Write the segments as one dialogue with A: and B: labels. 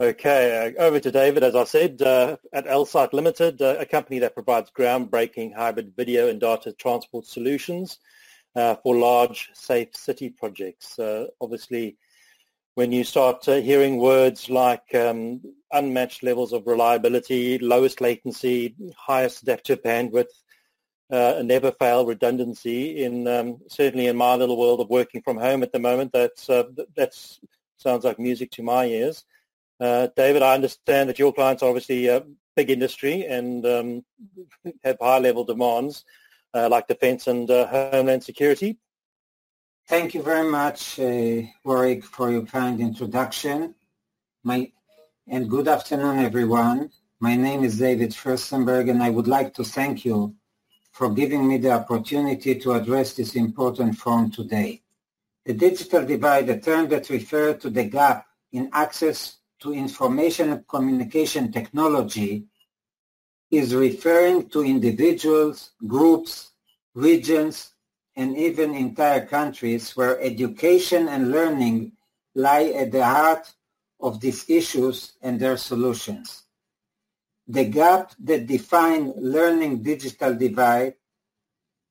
A: Okay, uh, over to David. As I said, uh, at Elsight Limited, uh, a company that provides groundbreaking hybrid video and data transport solutions uh, for large, safe city projects. Uh, obviously, when you start uh, hearing words like um, unmatched levels of reliability, lowest latency, highest adaptive bandwidth, uh, never fail redundancy in um, certainly in my little world of working from home at the moment that's that's sounds like music to my ears uh, David, I understand that your clients are obviously a big industry and um, have high level demands uh, like defense and uh, homeland security.
B: Thank you very much, uh, Warwick, for your kind introduction. My, and good afternoon, everyone. My name is David Furstenberg, and I would like to thank you for giving me the opportunity to address this important forum today. The digital divide, a term that refers to the gap in access to information and communication technology is referring to individuals, groups, regions, and even entire countries where education and learning lie at the heart of these issues and their solutions. The gap that define learning digital divide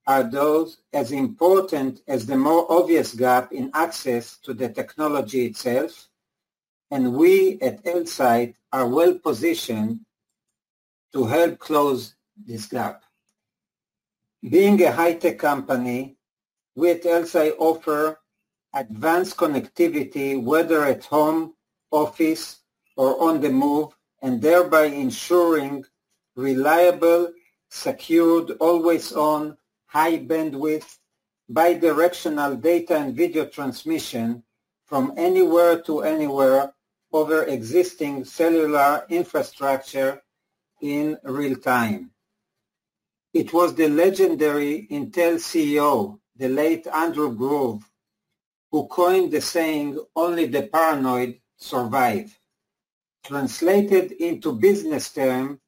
B: are those as important as the more obvious gap in access to the technology itself and we at Elsight are well positioned to help close this gap. Being a high-tech company, we at Elsight offer advanced connectivity whether at home, office, or on the move, and thereby ensuring reliable, secured, always-on, high bandwidth, bidirectional data and video transmission from anywhere to anywhere over existing cellular infrastructure in real time. It was the legendary Intel CEO, the late Andrew Grove, who coined the saying, only the paranoid survive. Translated into business term,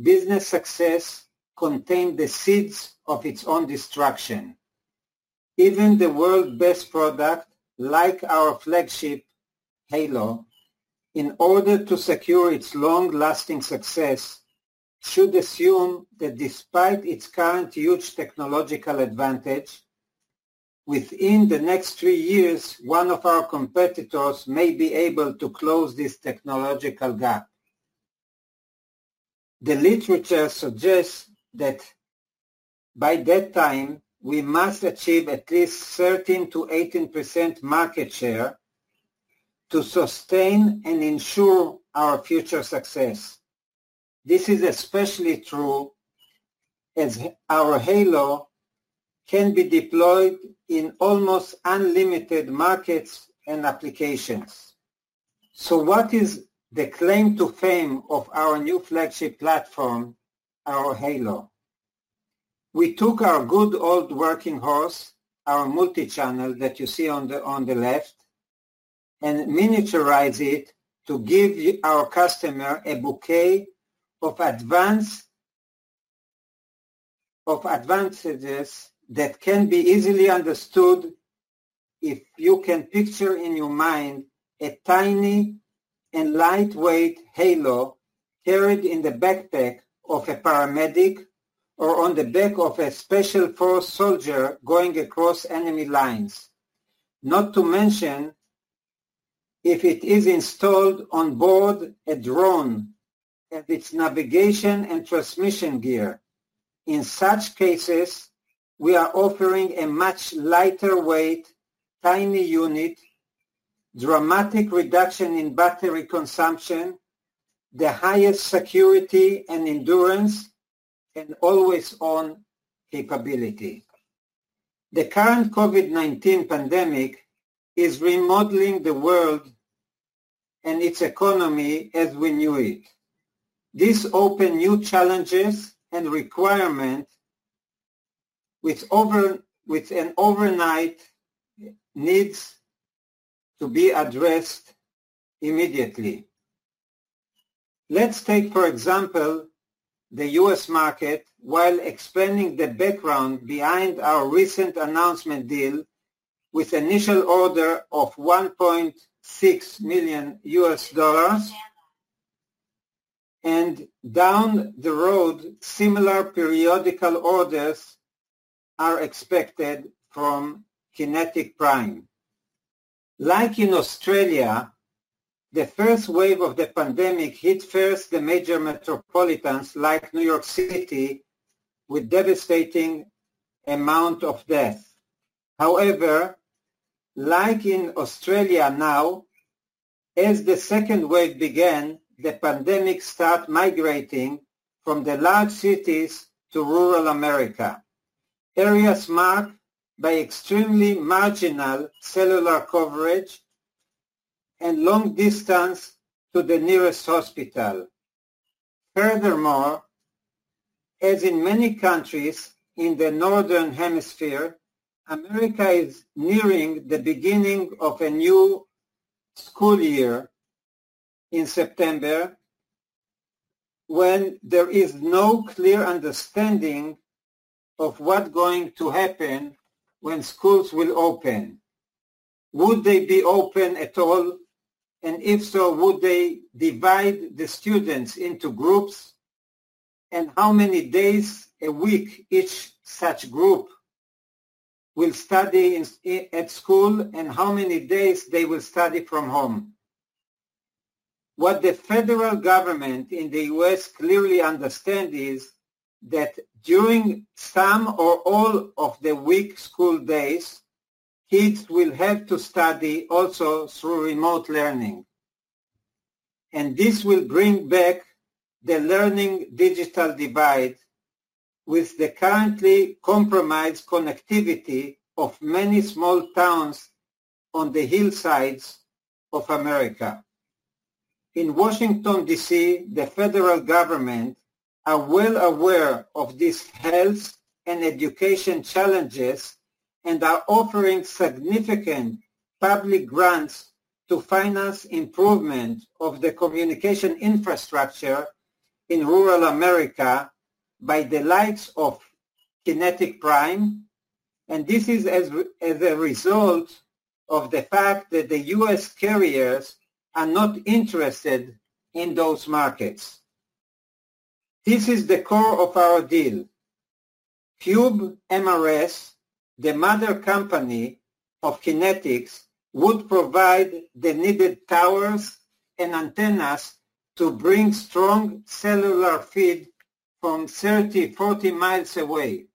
B: business success contained the seeds of its own destruction. Even the world's best product, like our flagship Halo, in order to secure its long-lasting success, should assume that despite its current huge technological advantage, within the next three years, one of our competitors may be able to close this technological gap. The literature suggests that by that time, we must achieve at least 13 to 18% market share to sustain and ensure our future success. This is especially true as our Halo can be deployed in almost unlimited markets and applications. So what is the claim to fame of our new flagship platform, our Halo? We took our good old working horse, our multi-channel that you see on the, on the left, and miniaturize it to give our customer a bouquet of advanced of advantages that can be easily understood if you can picture in your mind a tiny and lightweight halo carried in the backpack of a paramedic or on the back of a special force soldier going across enemy lines. Not to mention if it is installed on board a drone and its navigation and transmission gear. In such cases, we are offering a much lighter weight, tiny unit, dramatic reduction in battery consumption, the highest security and endurance, and always on capability. The current COVID-19 pandemic is remodeling the world and its economy as we knew it. This opened new challenges and requirements with, over, with an overnight needs to be addressed immediately. Let's take, for example, the U.S. market while explaining the background behind our recent announcement deal with initial order of 1.6 million US dollars and down the road, similar periodical orders are expected from Kinetic Prime. Like in Australia, the first wave of the pandemic hit first the major metropolitans like New York City with devastating amount of death. However, like in Australia now, as the second wave began, the pandemic started migrating from the large cities to rural America, areas marked by extremely marginal cellular coverage and long distance to the nearest hospital. Furthermore, as in many countries in the Northern Hemisphere, America is nearing the beginning of a new school year in September when there is no clear understanding of what's going to happen when schools will open. Would they be open at all? And if so, would they divide the students into groups? And how many days a week each such group will study in, at school and how many days they will study from home? What the federal government in the U.S. clearly understands is that during some or all of the week school days, kids will have to study also through remote learning. And this will bring back the learning digital divide with the currently compromised connectivity of many small towns on the hillsides of America. In Washington, D.C., the federal government are well aware of these health and education challenges and are offering significant public grants to finance improvement of the communication infrastructure in rural America by the likes of Kinetic Prime. And this is as, as a result of the fact that the U.S. carriers are not interested in those markets. This is the core of our deal. Cube MRS, the mother company of Kinetics, would provide the needed towers and antennas to bring strong cellular feed from 30, 40 miles away.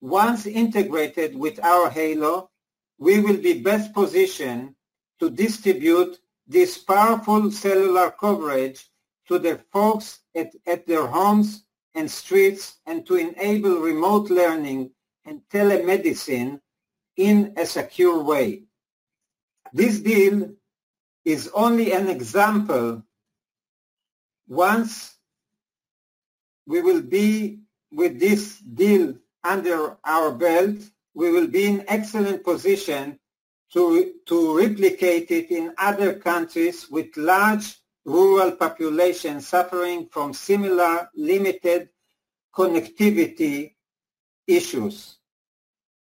B: Once integrated with our Halo, we will be best positioned to distribute this powerful cellular coverage to the folks at, at their homes and streets and to enable remote learning and telemedicine in a secure way. This deal is only an example. Once we will be with this deal under our belt, we will be in excellent position to, to replicate it in other countries with large rural populations suffering from similar limited connectivity issues.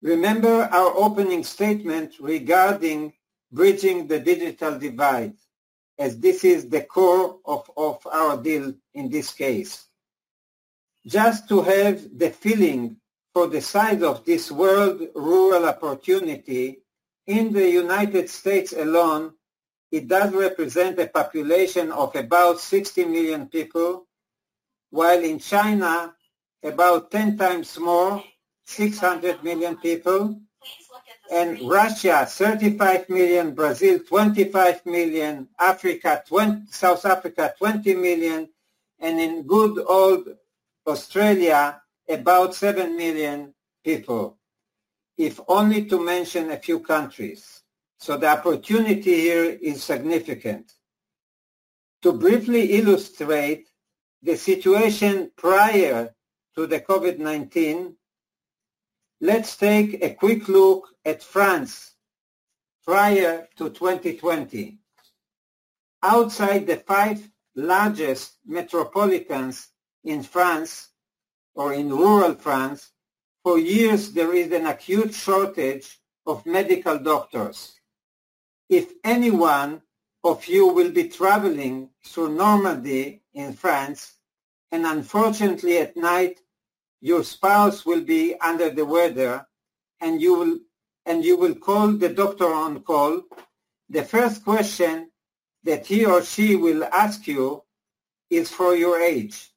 B: Remember our opening statement regarding bridging the digital divide, as this is the core of, of our deal in this case. Just to have the feeling for the size of this world rural opportunity, in the United States alone, it does represent a population of about 60 million people, while in China, about 10 times more, 600 million people, and Russia, 35 million, Brazil, 25 million, Africa, 20, South Africa, 20 million, and in good old Australia, about 7 million people, if only to mention a few countries. So the opportunity here is significant. To briefly illustrate the situation prior to the COVID-19, let's take a quick look at France prior to 2020. Outside the five largest metropolitans in France or in rural France, for years there is an acute shortage of medical doctors if anyone of you will be traveling through Normandy in France, and unfortunately at night your spouse will be under the weather, and you will and you will call the doctor on call, the first question that he or she will ask you is for your age.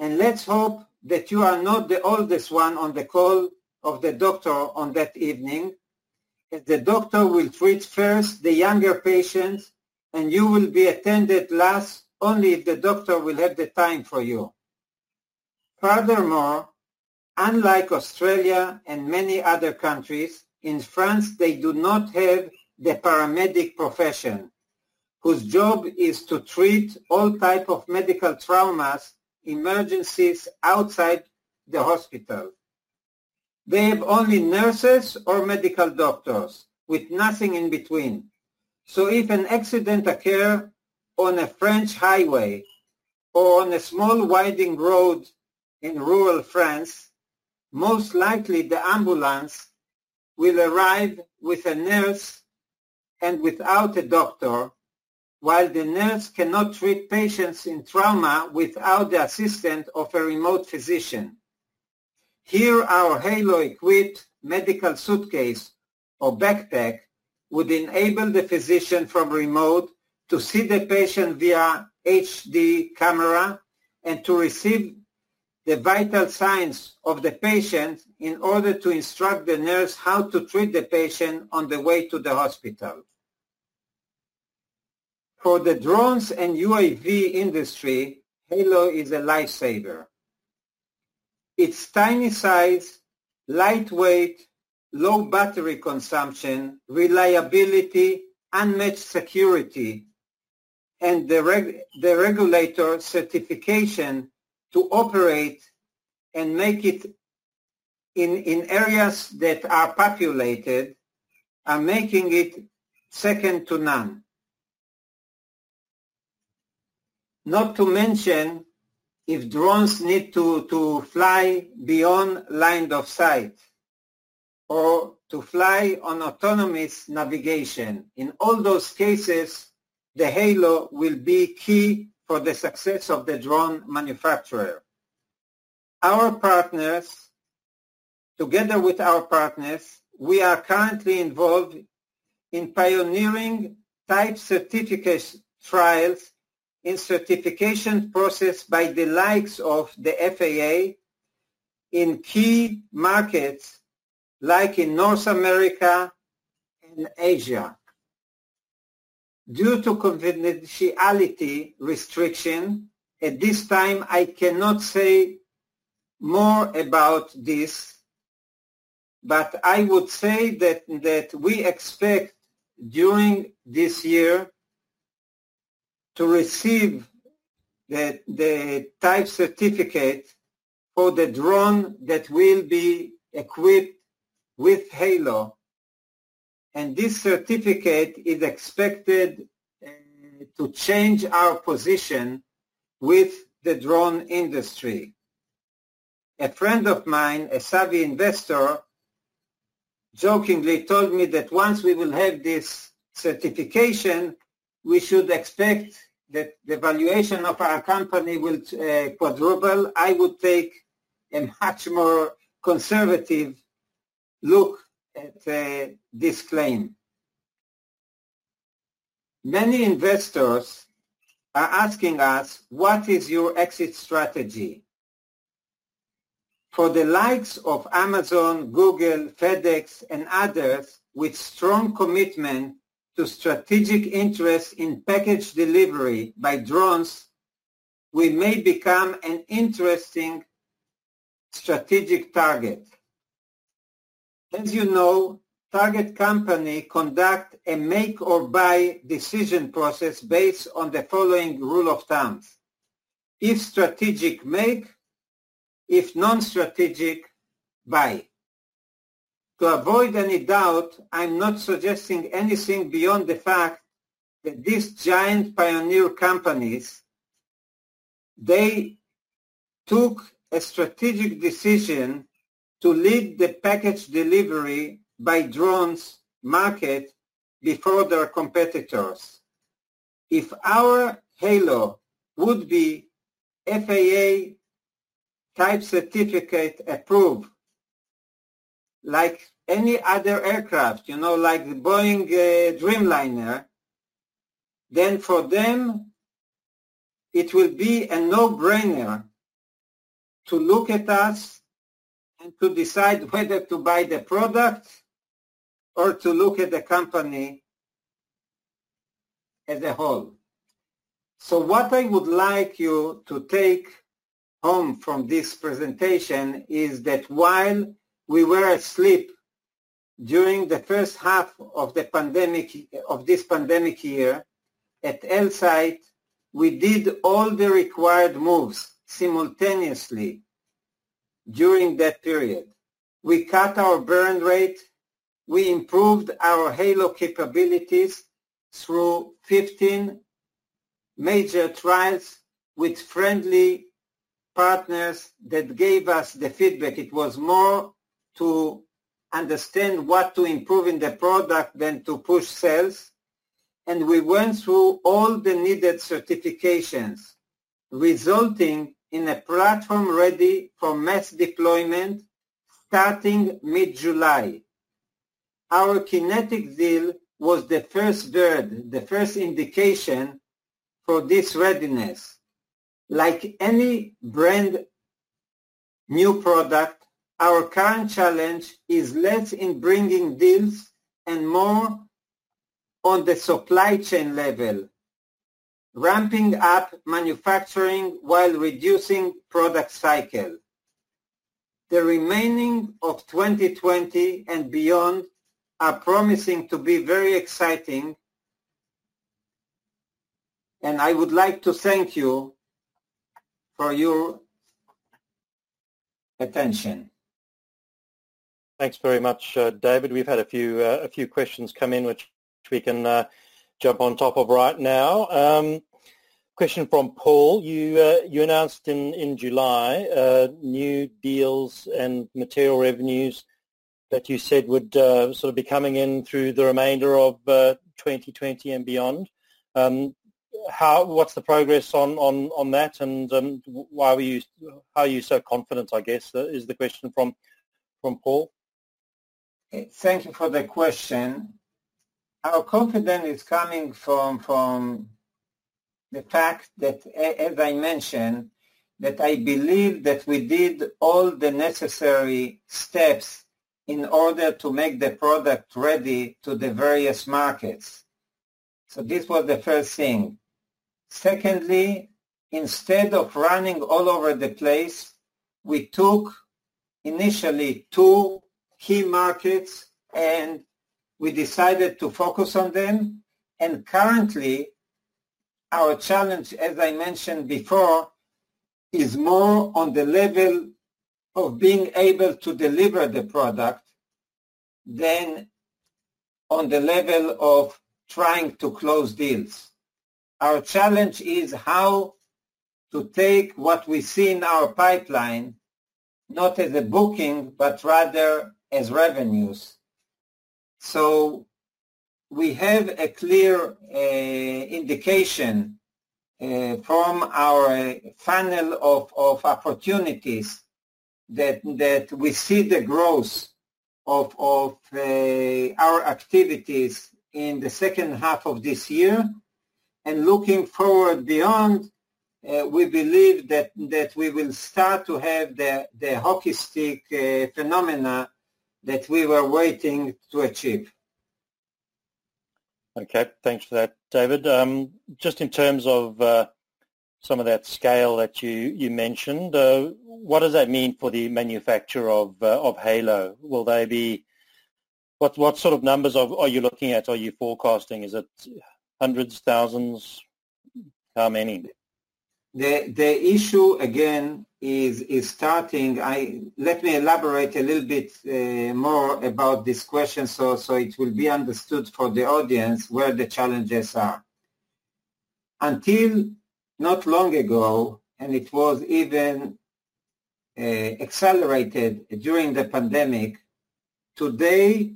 B: And let's hope that you are not the oldest one on the call of the doctor on that evening. As the doctor will treat first the younger patients and you will be attended last only if the doctor will have the time for you. Furthermore, unlike Australia and many other countries, in France they do not have the paramedic profession, whose job is to treat all type of medical traumas, emergencies outside the hospital. They have only nurses or medical doctors, with nothing in between. So if an accident occurs on a French highway or on a small winding road in rural France, most likely the ambulance will arrive with a nurse and without a doctor, while the nurse cannot treat patients in trauma without the assistance of a remote physician. Here our Halo-equipped medical suitcase or backpack would enable the physician from remote to see the patient via HD camera and to receive the vital signs of the patient in order to instruct the nurse how to treat the patient on the way to the hospital. For the drones and UAV industry, Halo is a lifesaver. Its tiny size, lightweight, low battery consumption, reliability, unmatched security, and the, reg- the regulator certification to operate and make it in, in areas that are populated are making it second to none. Not to mention if drones need to, to fly beyond line of sight or to fly on autonomous navigation. In all those cases, the Halo will be key for the success of the drone manufacturer. Our partners, together with our partners, we are currently involved in pioneering type certificate trials in certification process by the likes of the FAA in key markets like in North America and Asia. Due to confidentiality restriction, at this time I cannot say more about this, but I would say that, that we expect during this year to receive the, the type certificate for the drone that will be equipped with Halo. And this certificate is expected uh, to change our position with the drone industry. A friend of mine, a savvy investor, jokingly told me that once we will have this certification, we should expect that the valuation of our company will uh, quadruple. I would take a much more conservative look at uh, this claim. Many investors are asking us, what is your exit strategy? For the likes of Amazon, Google, FedEx, and others with strong commitment to strategic interest in package delivery by drones, we may become an interesting strategic target. As you know, target company conduct a make or buy decision process based on the following rule of thumb. If strategic, make. If non-strategic, buy. To avoid any doubt, I'm not suggesting anything beyond the fact that these giant pioneer companies, they took a strategic decision to lead the package delivery by drones market before their competitors. if our Halo would be FAA type certificate approved like any other aircraft, you know, like the Boeing uh, Dreamliner, then for them it will be a no-brainer to look at us and to decide whether to buy the product or to look at the company as a whole. So what I would like you to take home from this presentation is that while we were asleep during the first half of the pandemic of this pandemic year at Elsight, we did all the required moves simultaneously during that period. We cut our burn rate. We improved our Halo capabilities through 15 major trials with friendly partners that gave us the feedback. It was more to understand what to improve in the product than to push sales. And we went through all the needed certifications, resulting in a platform ready for mass deployment starting mid-July. Our kinetic deal was the first bird, the first indication for this readiness. Like any brand new product, our current challenge is less in bringing deals and more on the supply chain level, ramping up manufacturing while reducing product cycle. The remaining of 2020 and beyond are promising to be very exciting and I would like to thank you for your attention.
A: Thanks very much, uh, David. We've had a few uh, a few questions come in, which we can uh, jump on top of right now. Um, question from Paul. You uh, you announced in in July uh, new deals and material revenues that you said would uh, sort of be coming in through the remainder of 2020 and beyond. Um, how what's the progress on on on that, and um, why were you how are you so confident? I guess is the question from from Paul.
B: Thank you for the question. Our confidence is coming from from the fact that, as I mentioned, that I believe that we did all the necessary steps in order to make the product ready to the various markets. So this was the first thing. Secondly, instead of running all over the place, we took initially two key markets and we decided to focus on them. And currently, our challenge, as I mentioned before, is more on the level of being able to deliver the product than on the level of trying to close deals. Our challenge is how to take what we see in our pipeline, not as a booking, but rather as revenues. So we have a clear uh, indication uh, from our funnel of, of opportunities that, that we see the growth of, of uh, our activities in the second half of this year and looking forward beyond, uh, we believe that, that we will start to have the, the hockey stick uh, phenomena that we were waiting to achieve.
A: Okay, thanks for that, David. Um, just in terms of uh, some of that scale that you, you mentioned, uh, what does that mean for the manufacture of uh, of Halo? Will they be what what sort of numbers are, are you looking at? Are you forecasting? Is it hundreds, thousands? How many?
B: The the issue again is is starting. I let me elaborate a little bit uh, more about this question, so so it will be understood for the audience where the challenges are. Until not long ago, and it was even uh, accelerated during the pandemic. Today,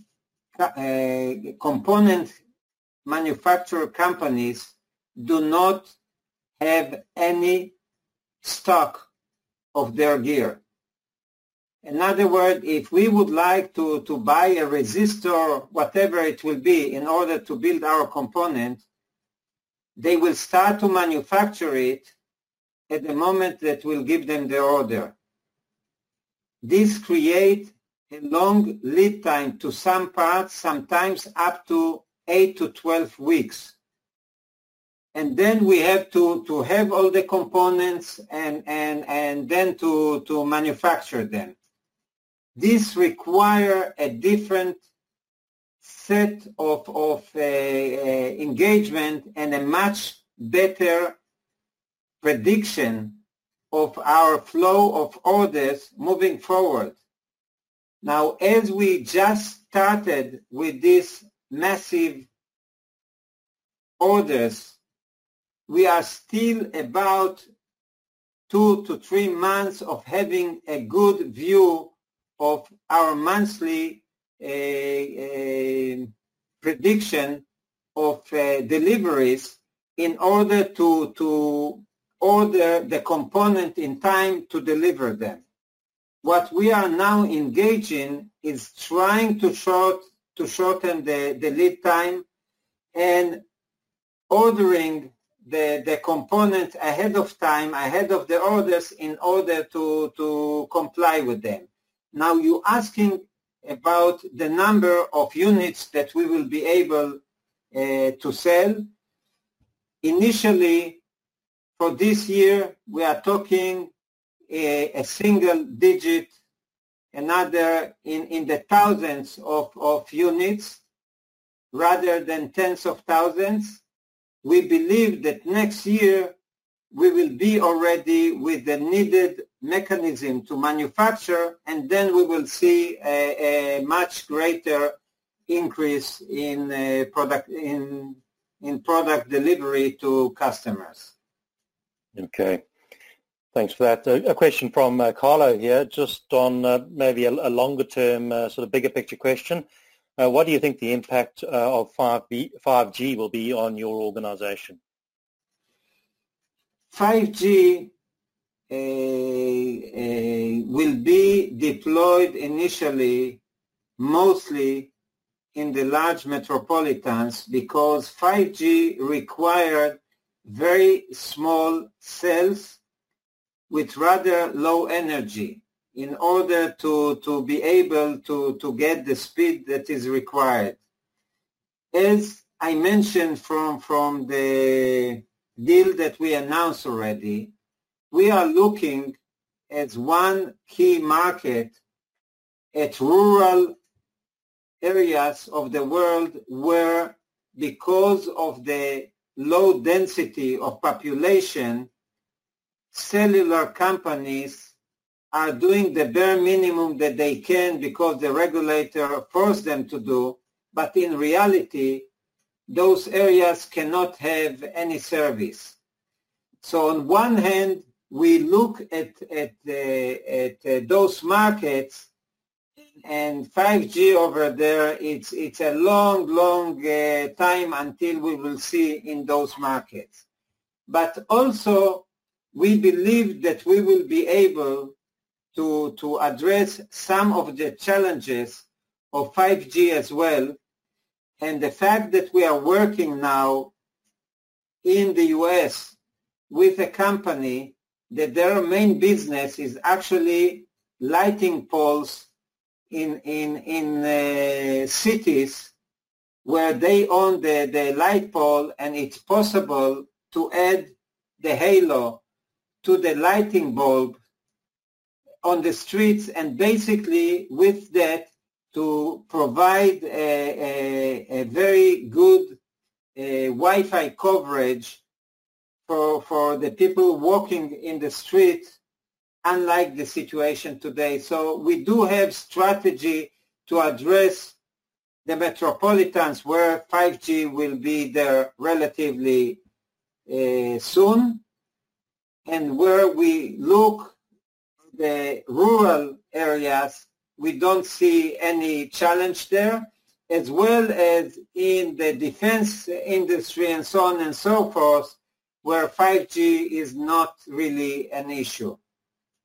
B: uh, component manufacturer companies do not have any stock of their gear. In other words, if we would like to, to buy a resistor, whatever it will be, in order to build our component, they will start to manufacture it at the moment that we'll give them the order. This creates a long lead time to some parts, sometimes up to 8 to 12 weeks. And then we have to, to have all the components and, and, and then to, to manufacture them. This require a different set of, of uh, uh, engagement and a much better prediction of our flow of orders moving forward. Now, as we just started with these massive orders, we are still about two to three months of having a good view of our monthly uh, uh, prediction of uh, deliveries in order to, to order the component in time to deliver them. What we are now engaging is trying to short to shorten the, the lead time and ordering the, the components ahead of time, ahead of the orders in order to, to comply with them. Now you're asking about the number of units that we will be able uh, to sell. Initially, for this year, we are talking a, a single digit, another in, in the thousands of, of units rather than tens of thousands. We believe that next year we will be already with the needed mechanism to manufacture, and then we will see a, a much greater increase in uh, product in in product delivery to customers.
A: Okay. Thanks for that. Uh, a question from uh, Carlo here, just on uh, maybe a, a longer term, uh, sort of bigger picture question. Uh, what do you think the impact uh, of 5B, 5G will be on your organization?
B: 5G uh, uh, will be deployed initially mostly in the large metropolitans because 5G required very small cells with rather low energy in order to, to be able to, to get the speed that is required. As I mentioned from, from the deal that we announced already, we are looking as one key market at rural areas of the world where because of the low density of population, cellular companies are doing the bare minimum that they can because the regulator forced them to do, but in reality, those areas cannot have any service. So on one hand, we look at, at, uh, at uh, those markets and 5G over there, it's, it's a long, long uh, time until we will see in those markets. But also, we believe that we will be able to, to address some of the challenges of 5G as well. And the fact that we are working now in the US with a company that their main business is actually lighting poles in in in uh, cities where they own the, the light pole and it's possible to add the halo to the lighting bulb on the streets and basically with that to provide a, a, a very good uh, Wi-Fi coverage for, for the people walking in the street unlike the situation today. So we do have strategy to address the metropolitans where 5G will be there relatively uh, soon and where we look the rural areas we don't see any challenge there as well as in the defense industry and so on and so forth, where 5G is not really an issue.